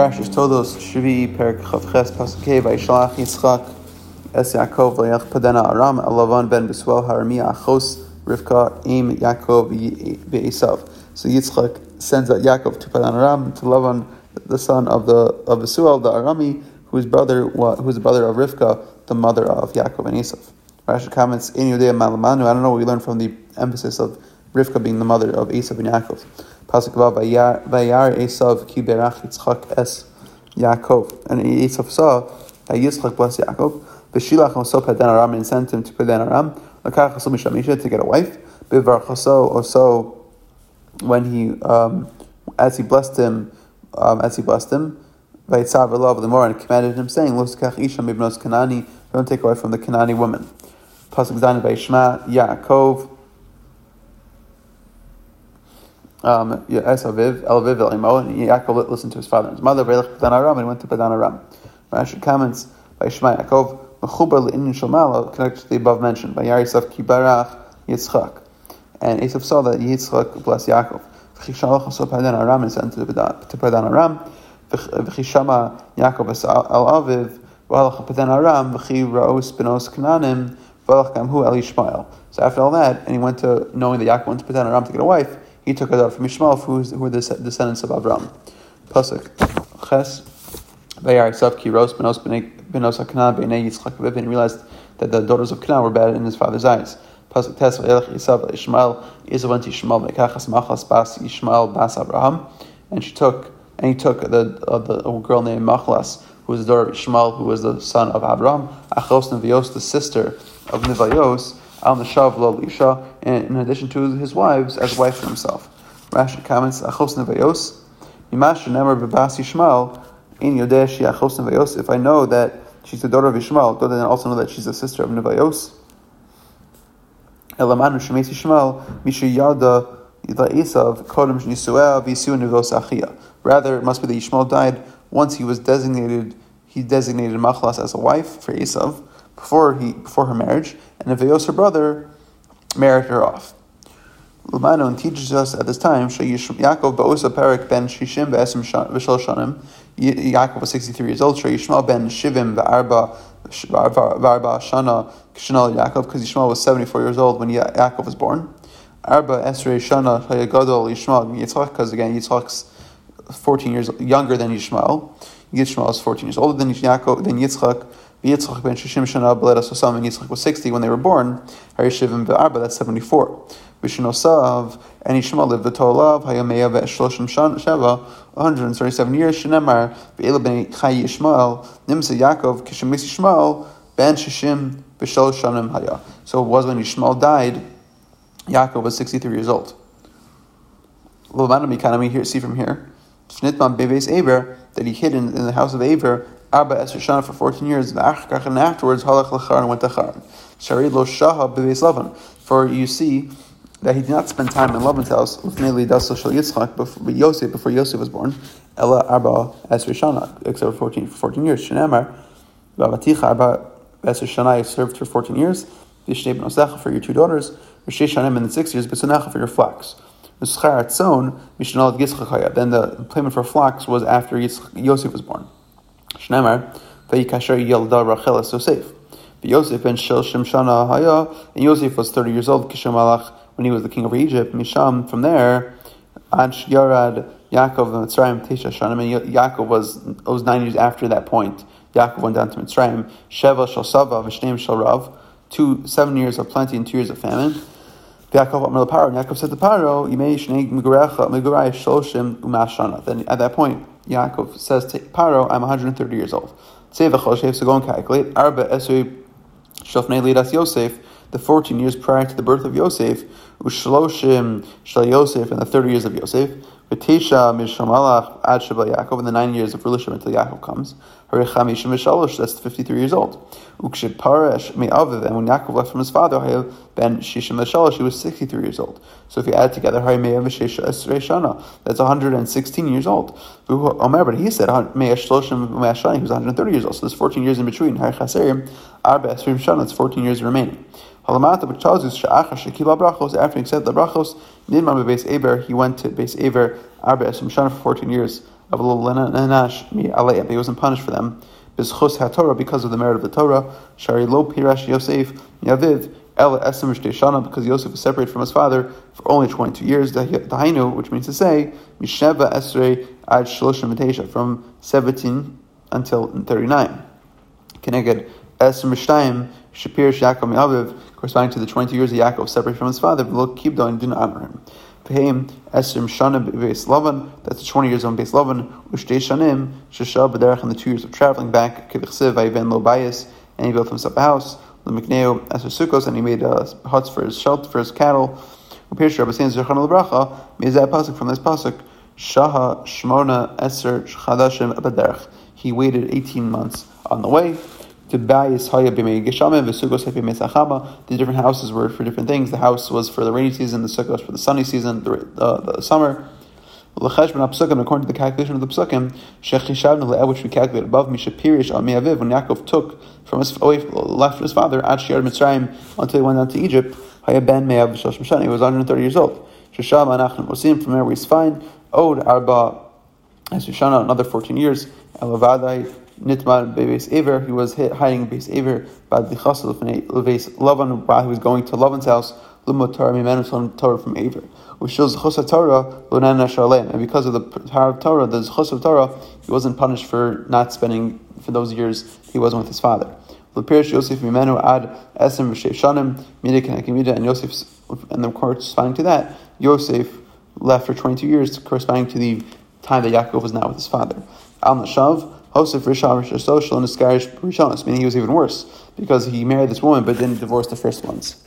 Parashas Toldos Shvi Perik Chavches Pasukei Vayishlach Yitzchak Es Yaakov Layach Padena Aram Alavan Ben Besuel Harami Achos Rivka Im Yaakov Be'esav. So Yitzchak sends out Yaakov to Padan Aram to Lavan, the son of the of Besuel the Arami, whose brother who is the brother of Rivka, the mother of Yaakov and Esav. Rashi comments in Yudea Malamanu. I don't know what we learned from the emphasis of Rivka being the mother of Esav and Yaakov. Pasuk Vav Vayar Esav Ki Berach Yitzchak Es Yaakov. And Esav saw that Yitzchak blessed Yaakov. V'shilach Oso Padan Aram and sent him to Padan Aram. Lakach Oso Mishamisha to get a wife. Bivar Choso Oso when he um, as he blessed him um, as he blessed him. Vayitzav Elav the more and commanded him saying, Loskach Isha Mibnos Kanani. Don't take away from the Kanani woman. Pasuk Zayin Vayishma Yaakov um, Esaviv, Elaviv, Elimo, and Yaakov listened to his father and his mother, Velech Padan went to Padan Aram. Rashi comments by Shema Yaakov, Mechubar le'inin shomala, connected to the above mentioned, by Yarisaf Kibarach Yitzchak. And Esav saw that Yitzchak blessed Yaakov. V'chishalach also Padan Aram, and sent to Padan Aram. V'chishama Yaakov es al-Aviv, v'alach Padan Aram, v'chi ra'os benos Kananim, v'alach gamhu el Yishmael. So after all that, and he went to, knowing that Yaakov went to Padan Aram to get a wife, he took a daughter from Ishmael, who, were the descendants of Avram. Pasuk. Ches. Vayar Isav ki ros benos benos hakana b'nei Yitzchak and realized that the daughters of Canaan were bad in his father's eyes. Pasuk Tes v'elech Yisav Ishmael Yisav went to Ishmael v'kachas machlas bas Ishmael bas Abraham, and she took and he took the uh, the a girl named Machlas, who was the daughter of Ishmael, who was the son of Abraham, Achos Nevios, the sister of Nevios, al Neshav lo Lisha, and in addition to his wives, as wife for himself. Rashi comments, Achos Nevios, Mimash Nemer Bebas Yishmael, in Yodesh Achos Nevios, if I know that she's the daughter of Ishmael, then I also know that she's the sister of Nevios. Elamanu Shemes Yishmael, Misha Yada Esav, Kodem Nisuah, Visu Nevos Achia. Rather, it must be that Ishmael died once he was designated, he designated Machlas as a wife for Esav, before he before her marriage, and Nevios, her brother, married her off. Lumanon teaches us at this time, Yaakov ben Shishim Yaakov was 63 years old, Yishmael ben Shivim V'arba Shana Kishanal Yaakov, because Yishmael was 74 years old when Yaakov was born. Arba Esrei Shana Hayagadol Yishmael Yitzchak, because again Yitzchak's 14 years younger than Yishmael. Yishmael is 14 years older than Yaakov, than Yitzchak. Yitzchak ben Shishim Shana Beledas Osam and Yitzchak was 60 when they were born. Harishivim V'arba, that's 74. Vishnosav and Ishmael lived v'tolav hayameya ve'eshloshim sheva 137 years. Shenemar ve'ela ben Chay Yishmael nimsa Yaakov kishemis Yishmael ben Shishim b'shol shanim haya. So it was when Yishmael died. Yaakov was 63 years old. Lomanami kind of here see from here. Shnitman beves Aver that he hid in, in the house of Aver Abba Esther Shana for 14 years. And afterwards halach lachar and went to Charan. Shari lo shaha beves Lavan. For you see that he did not spend time in Laban's house with Neli Daso Shal Yitzchak before Yosef, before Yosef was born. Ella Arba Esr Shana, except for 14, for 14 years. Shinamar, Babaticha Arba Esr Shana served for 14 years. Vishnei Ben Osecha for your two daughters. Rishay Shanim in the six years. Besonecha for your flax. Then the payment for flax was after Yosef was born. Shnamar, Vayikasher Yelda Rachel Yosef. Yosef ben Shel Shimshana Haya, and Yosef was 30 years old, Kishamalach when he was the king of Egypt, Misham, from there, Ansh Yarad Yaakov and Mitzrayim Tesha Shanim, and Yaakov was, was nine years after that point. Yaakov went down to Mitzrayim, Sheva Shal Sava, Vishneim Shal Rav, two, seven years of plenty and two years of famine. Yaakov Amar Paro, and Yaakov said to Paro, Yimei Shnei Migurecha, Migurai Shloshim Umashana. Then at that point, Yaakov says to Paro, I'm 130 years old. V'chol so go and calculate, Arba Esui Shofnei Lidas Yosef, the 14 years prior to the birth of Yosef, Ushloshim Shal Yosef, and the 30 years of Yosef, V'tisha Mishamalach Ad Shabal Yaakov, in the 9 years of rulership until Yaakov comes, Harichamishim Mishalosh, that's 53 years old. Ukshid Parash Me'aviv, and when Yaakov left from his father, Ben Shishim Mishalosh, he was 63 years old. So if you add together, Harimeya V'shesha Esrei Shana, that's 116 years old. Omer, but he said, Me'ah Shloshim Me'ah Shana, he was 130 years old, so there's 14 years in between. Harichaserim, Arba Esrim Shana, that's 14 years remaining. Halamata, which tells us Sha'acha Shekibah Brachos, after he said the Brachos, Nidman Beis Eber, he went to Beis Eber, Arba Esrim Shana for 14 years. he wasn't punished for them. Because of the merit of the Torah, Shari lo pirash Yosef yaviv el esem shana because Yosef was separated from his father for only 22 years. Dahainu, which means to say, misheva esrei ad shloshim from 17 until 39. Keneged esem shtayim shapir Yaakov mi'aviv corresponding to the 20 years of Yaakov separated from his father. Lo kibdo and didn't honor him. Pehem Esrim Shana Beis Lavan, that's 20 years on Beis Lavan, Ushtei Shanim, Shashah B'derech, in the two years of traveling back, Kivichsiv, Vayiven Lo Bayis, and he built himself a house, Lemikneo Esr Sukkos, and he made uh, huts for his shelter, for his cattle. Upirsh Rabbi Sain Lebracha, Mezah Pasuk, from this Pasuk, Shaha Shmona Esr Chadashim B'derech. He waited 18 months on the way. The different houses were for different things. The house was for the rainy season, the sukkah for the sunny season, the, uh, the summer. According to the calculation of the psukim, which we calculate above, when Yaakov took from his away, left from his father, at Shiar Mitzrayim, until he went down to Egypt, Ben Me'av He was 130 years old. From there we find, Od Arba, as Shoshana, another 14 years, Elavadai, Nitman Beis Aver, he was hiding Beis Aver, Bad Lichasel Leves Lavan, while he was going to Lavan's house, Lumot Torah Mimenu from Torah from Aver. Which shows the Chos Torah, Lunana Shalem. And because of the power of Torah, the Chos of Torah, he wasn't punished for not spending, for those years he wasn't with his father. Lepirish Yosef Mimenu ad Esem Shanim, Midik and Akimida, and Yosef, and the corresponding to that, Yosef left for 22 years, corresponding to the time that Yaakov was not with his father. Al Nashav, Hosef Rishon Rishon Social and Iskarish Rishonis, meaning he was even worse because he married this woman but didn't divorce the first ones.